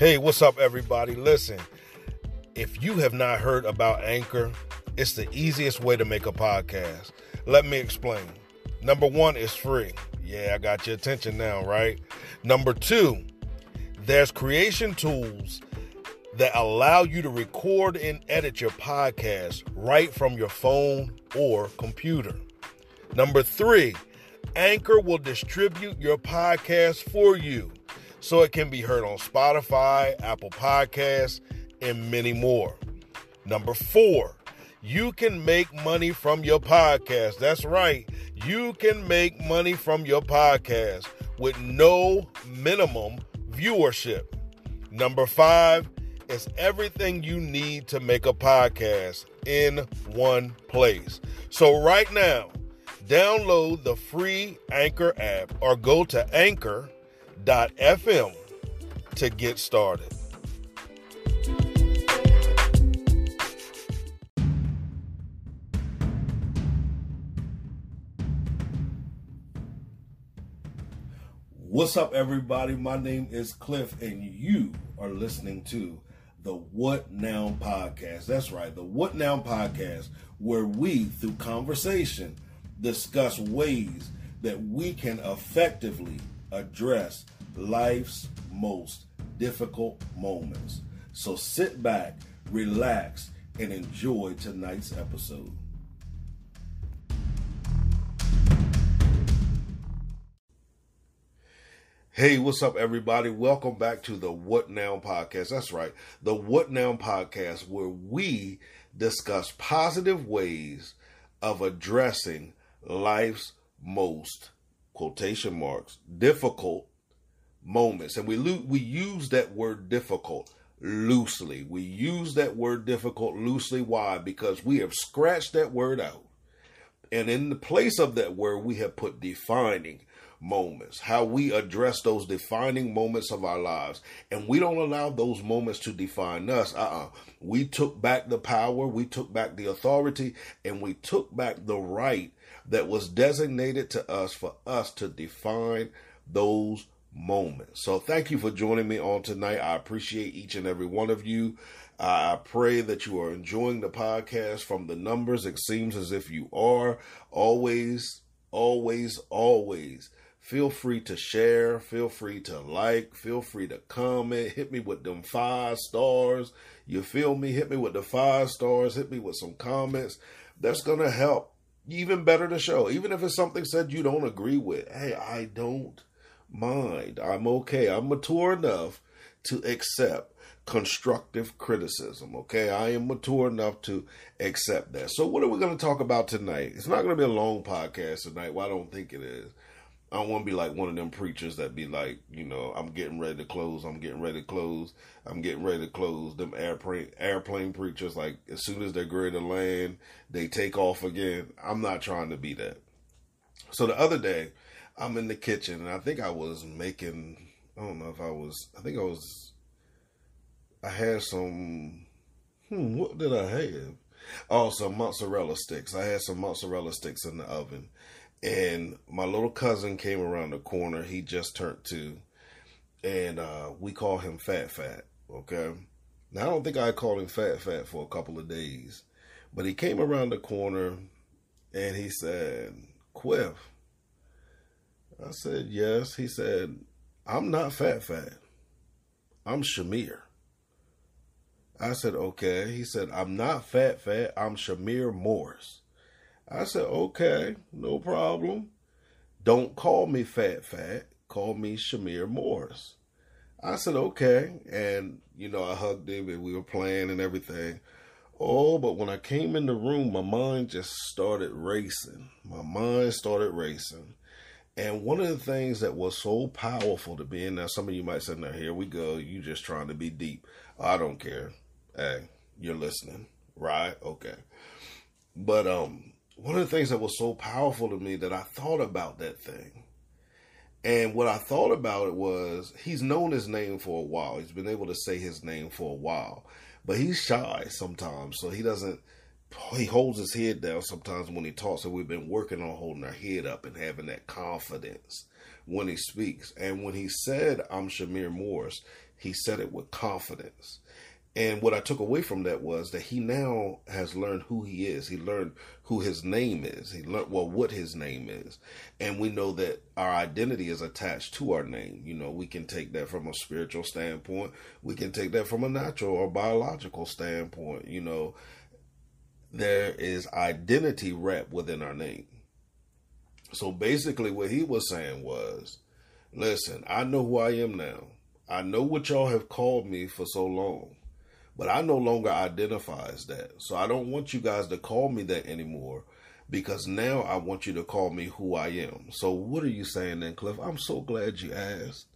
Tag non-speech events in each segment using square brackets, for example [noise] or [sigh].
Hey, what's up, everybody? Listen, if you have not heard about Anchor, it's the easiest way to make a podcast. Let me explain. Number one, it's free. Yeah, I got your attention now, right? Number two, there's creation tools that allow you to record and edit your podcast right from your phone or computer. Number three, Anchor will distribute your podcast for you so it can be heard on Spotify, Apple Podcasts, and many more. Number four, you can make money from your podcast. That's right, you can make money from your podcast with no minimum viewership. Number five is everything you need to make a podcast in one place. So, right now, download the free Anchor app or go to Anchor anchor.fm to get started. What's up, everybody? My name is Cliff, and you are listening to the What Now podcast. That's right, the What Now podcast, where we, through conversation, discuss ways that we can effectively address life's most difficult moments. So sit back, relax, and enjoy tonight's episode. Hey, what's up, everybody? Welcome back to the What Now podcast. That's right, the What Now podcast, where we discuss positive ways of addressing life's most quotation marks difficult moments. And we lo- we use that word difficult loosely. We use that word difficult loosely. Why? Because we have scratched that word out. And in the place of that word we have put defining moments how we address those defining moments of our lives and we don't allow those moments to define us uh-uh we took back the power we took back the authority and we took back the right that was designated to us for us to define those moments. So thank you for joining me on tonight. I appreciate each and every one of you. I pray that you are enjoying the podcast from the numbers. It seems as if you are. Always, always, always feel free to share, feel free to like, feel free to comment, hit me with them five stars. You feel me? Hit me with the five stars, hit me with some comments. That's going to help even better the show. Even if it's something said you don't agree with, hey, I don't mind. I'm okay. I'm mature enough to accept constructive criticism. Okay, I am mature enough to accept that. So, what are we going to talk about tonight? It's not going to be a long podcast tonight. Well, I don't think it is. I don't want to be like one of them preachers that be like, you know, I'm getting ready to close. I'm getting ready to close. I'm getting ready to close. Them airplane airplane preachers, like as soon as they're ready to land, they take off again. I'm not trying to be that. So the other day, I'm in the kitchen and I think I was making. I don't know if I was. I think I was. I had some. Hmm. What did I have? Oh, some mozzarella sticks. I had some mozzarella sticks in the oven and my little cousin came around the corner. He just turned two, and uh, we call him Fat Fat. Okay, now I don't think I called him Fat Fat for a couple of days, but he came around the corner And he said, Quiff. I said, Yes. He said, I'm not Fat Fat. I'm Shamir. I said, Okay. He said, I'm not Fat Fat. I'm Shamir Morris. I said, Okay, no problem. Don't call me Fat Fat. Call me Shamir Morris. I said, Okay. And, you know, I hugged him and we were playing and everything. Oh, but when I came in the room, my mind just started racing. My mind started racing. And one of the things that was so powerful to be in now some of you might say, now here we go, you just trying to be deep. I don't care. Hey, you're listening, right? Okay. But um, one of the things that was so powerful to me that I thought about that thing. And what I thought about it was he's known his name for a while. He's been able to say his name for a while but he's shy sometimes, so he doesn't. He holds his head down sometimes when he talks, and we've been working on holding our head up and having that confidence when he speaks. And when he said, "I'm Shamir Morris," he said it with confidence. And what I took away from that was that he now has learned who he is. He learned who his name is. He learned well what his name is. And we know that our identity is attached to our name. You know, we can take that from a spiritual standpoint. We can take that from a natural or biological standpoint. You know, there is identity wrapped within our name. So basically what he was saying was, listen, I know who I am now. I know what y'all have called me for so long but I no longer identify as that. So I don't want you guys to call me that anymore because now I want you to call me who I am. So what are you saying then, Cliff? I'm so glad you asked.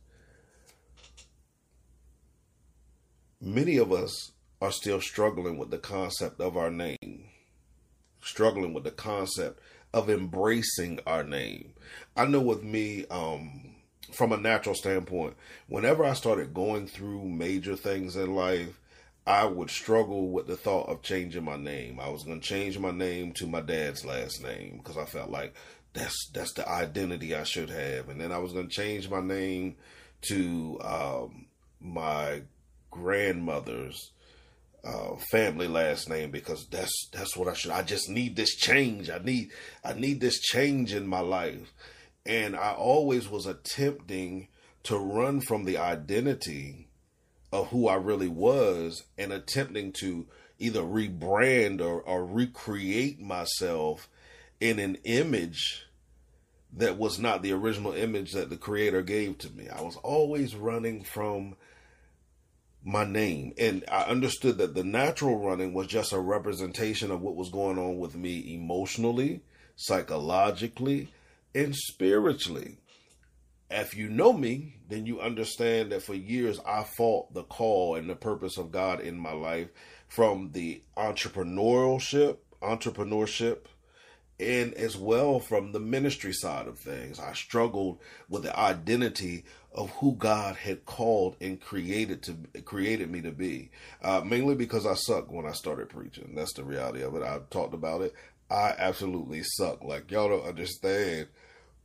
Many of us are still struggling with the concept of our name, struggling with the concept of embracing our name. I know with me, um, from a natural standpoint, whenever I started going through major things in life, I would struggle with the thought of changing my name. I was going to change my name to my dad's last name because I felt like that's that's the identity I should have. And then I was going to change my name to um, my grandmother's uh, family last name because that's that's what I should. I just need this change. I need I need this change in my life. And I always was attempting to run from the identity of who I really was and attempting to either rebrand or, or recreate myself in an image that was not the original image that the creator gave to me. I was always running from my name. And I understood that the natural running was just a representation of what was going on with me emotionally, psychologically, and spiritually if you know me, then you understand that for years I fought the call and the purpose of God in my life from the entrepreneurship, entrepreneurship, and as well from the ministry side of things. I struggled with the identity of who God had called and created to created me to be. Uh, mainly because I suck when I started preaching. That's the reality of it. I've talked about it. I absolutely suck. Like y'all don't understand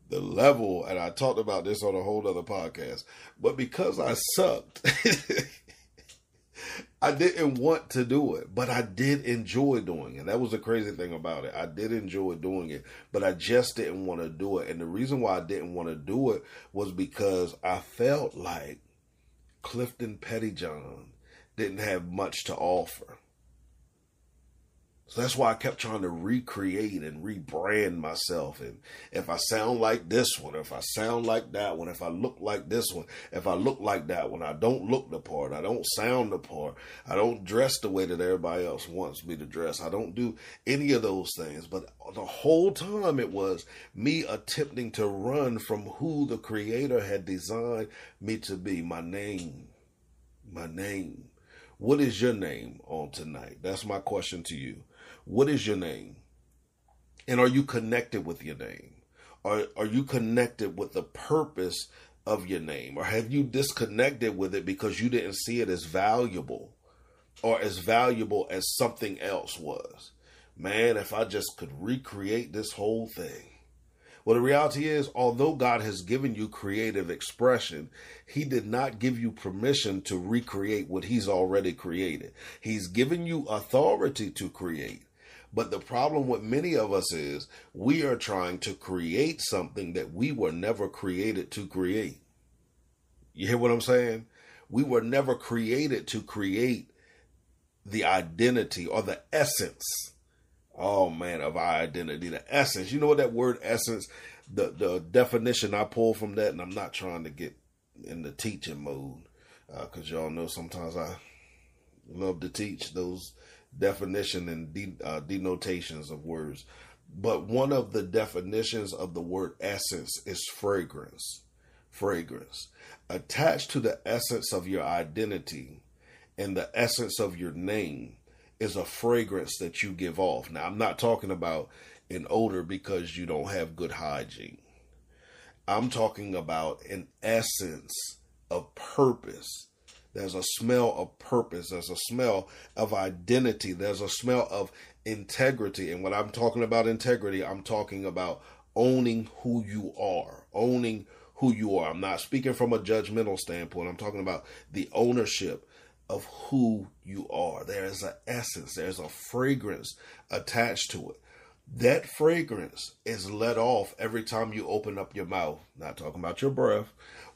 the level, and I talked about this on a whole other podcast, but because I sucked, [laughs] I didn't want to do it, but I did enjoy doing it. That was the crazy thing about it. I did enjoy doing it, but I just didn't want to do it. And the reason why I didn't want to do it was because I felt like Clifton Pettyjohn didn't have much to offer. So that's why I kept trying to recreate and rebrand myself. And if I sound like this one, if I sound like that one, if I look like this one, if I look like that one, I don't look the part, I don't sound the part, I don't dress the way that everybody else wants me to dress, I don't do any of those things. But the whole time it was me attempting to run from who the Creator had designed me to be my name. My name. What is your name on tonight? That's my question to you. What is your name? And are you connected with your name? Are, are you connected with the purpose of your name? Or have you disconnected with it because you didn't see it as valuable or as valuable as something else was? Man, if I just could recreate this whole thing. Well, the reality is, although God has given you creative expression, He did not give you permission to recreate what He's already created. He's given you authority to create, But the problem with many of us is we are trying to create something that we were never created to create. You hear what I'm saying? We were never created to create the identity or the essence. Oh man, of our identity, the essence. You know what that word essence, the the definition I pull from that, and I'm not trying to get in the teaching mode because uh, y'all know sometimes I love to teach those definition and de, uh, denotations of words. But one of the definitions of the word essence is fragrance. Fragrance. Attached to the essence of your identity and the essence of your name is a fragrance that you give off. Now, I'm not talking about an odor because you don't have good hygiene. I'm talking about an essence of purpose there's a smell of purpose. There's a smell of identity. There's a smell of integrity. And when I'm talking about integrity, I'm talking about owning who you are, owning who you are. I'm not speaking from a judgmental standpoint. I'm talking about the ownership of who you are. There is an essence, there's a fragrance attached to it. That fragrance is let off every time you open up your mouth. Not talking about your breath,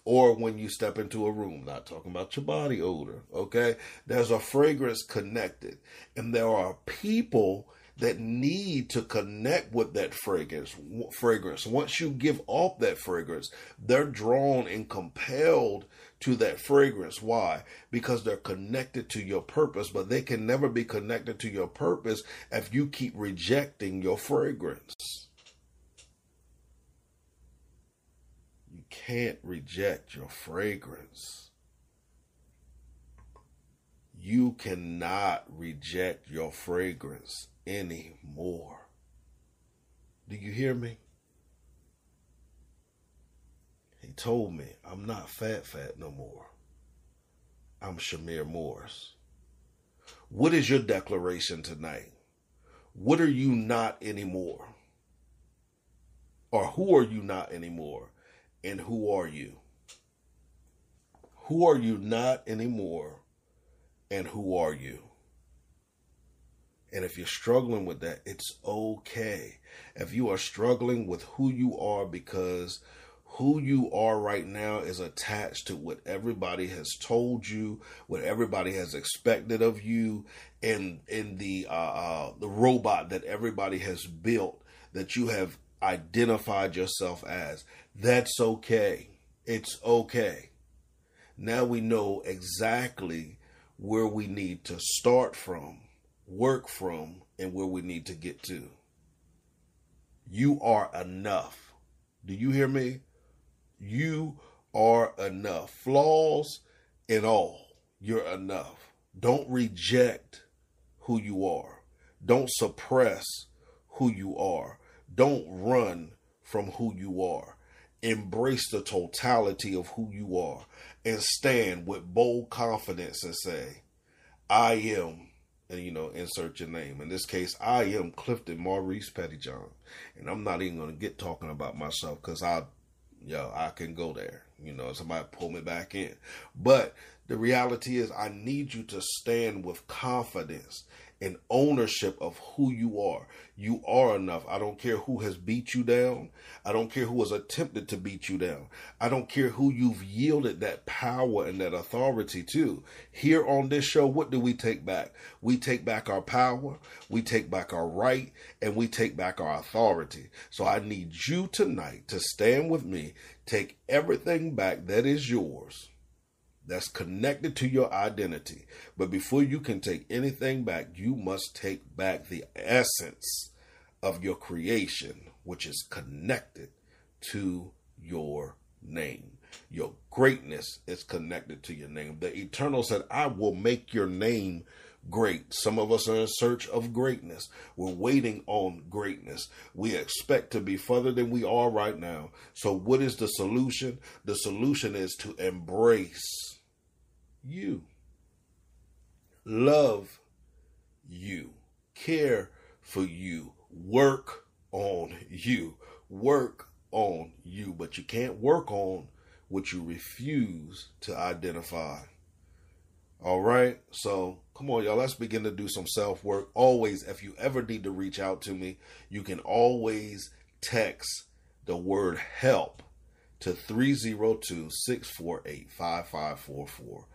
or when you step into a room. Not talking about your body odor, okay? There's a fragrance connected, and there are people that need to connect with that fragrance fragrance once you give off that fragrance they're drawn and compelled to that fragrance why because they're connected to your purpose but they can never be connected to your purpose if you keep rejecting your fragrance can't reject your fragrance. You cannot reject your fragrance anymore. Do you hear me? He told me, I'm not fat fat no more. I'm Shamir Morris. What is your declaration tonight? What are you not anymore? Or who are you not anymore? And who are you? Who are you not anymore? And who are you? And if you're struggling with that, it's okay. If you are struggling with who you are because who you are right now is attached to what everybody has told you, what everybody has expected of you, and in the uh, uh, the robot that everybody has built that you have identified yourself as. That's okay. It's okay. Now we know exactly where we need to start from, work from, and where we need to get to. You are enough. Do you hear me? You are enough. Flaws and all, you're enough. Don't reject who you are. Don't suppress who you are. Don't run from who you are. Embrace the totality of who you are and stand with bold confidence and say, I am, and you know, insert your name. In this case, I am Clifton Maurice Pettyjohn. And I'm not even going to get talking about myself because I, yo, I can go there. You know, somebody pull me back in. But the reality is, I need you to stand with confidence and ownership of who you are. You are enough. I don't care who has beat you down. I don't care who has attempted to beat you down. I don't care who you've yielded that power and that authority to. Here on this show, what do we take back? We take back our power, we take back our right, and we take back our authority. So I need you tonight to stand with me, take everything back that is yours that's connected to your identity. But before you can take anything back, you must take back the essence of your creation, which is connected to your name. Your greatness is connected to your name. The eternal said, I will make your name great. Some of us are in search of greatness. We're waiting on greatness. We expect to be further than we are right now. So, what is the solution? The solution is to embrace you. Love you. Care for you. Work on you. Work on you. But you can't work on what you refuse to identify. All right. So come on, y'all. Let's begin to do some self work. Always, if you ever need to reach out to me, you can always text the word help to 302 648 5544.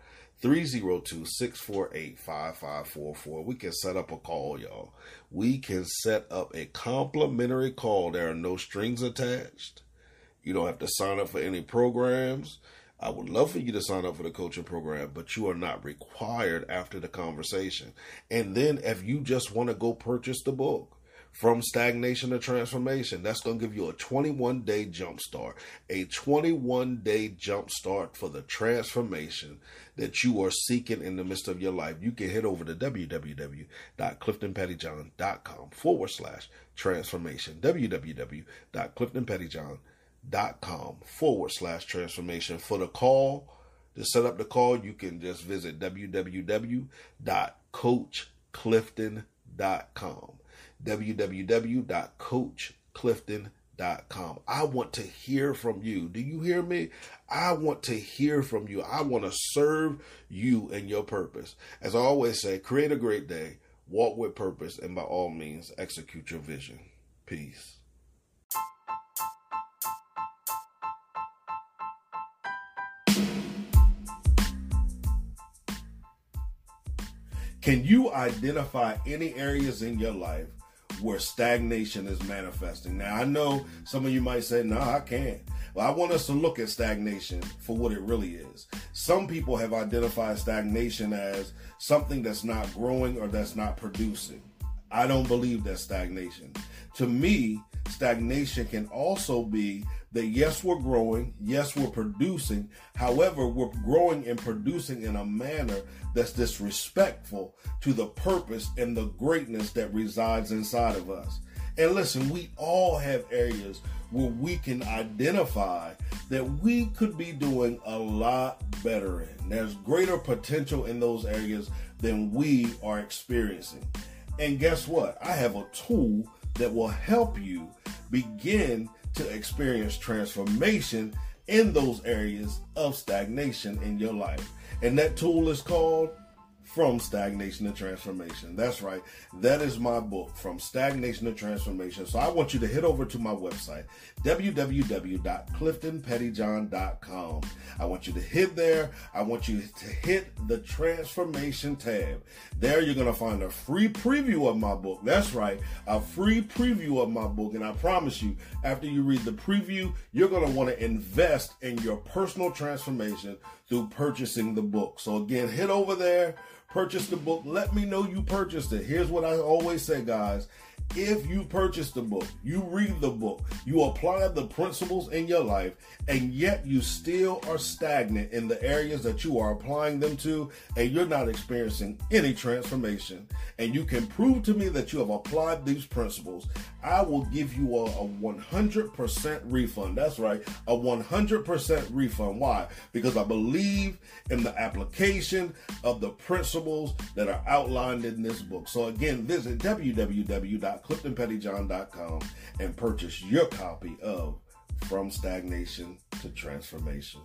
302 648 5544. We can set up a call, y'all. We can set up a complimentary call. There are no strings attached. You don't have to sign up for any programs. I would love for you to sign up for the coaching program, but you are not required after the conversation. And then if you just want to go purchase the book, from stagnation to transformation. That's going to give you a 21 day jump start, a 21 day jump start for the transformation that you are seeking in the midst of your life. You can head over to www.cliftonpettyjohn.com forward slash transformation. www.cliftonpettyjohn.com dot com forward slash transformation. For the call, to set up the call, you can just visit www.coachclifton.com. www.coachclifton.com. I want to hear from you. Do you hear me? I want to hear from you. I want to serve you and your purpose. As I always say, create a great day, walk with purpose, and by all means, execute your vision. Peace. Can you identify any areas in your life where stagnation is manifesting? Now, I know some of you might say, no, I can't. Well, I want us to look at stagnation for what it really is. Some people have identified stagnation as something that's not growing or that's not producing. I don't believe that's stagnation. To me, stagnation can also be that yes, we're growing, yes, we're producing. However, we're growing and producing in a manner that's disrespectful to the purpose and the greatness that resides inside of us. And listen, we all have areas where we can identify that we could be doing a lot better in. There's greater potential in those areas than we are experiencing. And guess what? I have a tool that will help you begin to experience transformation in those areas of stagnation in your life. And that tool is called from stagnation to transformation. That's right. That is my book, From Stagnation to Transformation. So I want you to head over to my website, www.cliftonpettyjohn.com. I want you to hit there. I want you to hit the transformation tab. There you're going to find a free preview of my book. That's right. A free preview of my book. And I promise you, after you read the preview, you're going to want to invest in your personal transformation through purchasing the book. So again, hit over there purchase the book, let me know you purchased it. Here's what I always say, guys. If you purchase the book, you read the book, you apply the principles in your life, and yet you still are stagnant in the areas that you are applying them to, and you're not experiencing any transformation, and you can prove to me that you have applied these principles, I will give you a, a 100% refund. That's right, a 100% refund. Why? Because I believe in the application of the principles that are outlined in this book. So again, visit www.cliftonpettyjohn.com and purchase your copy of From Stagnation to Transformation.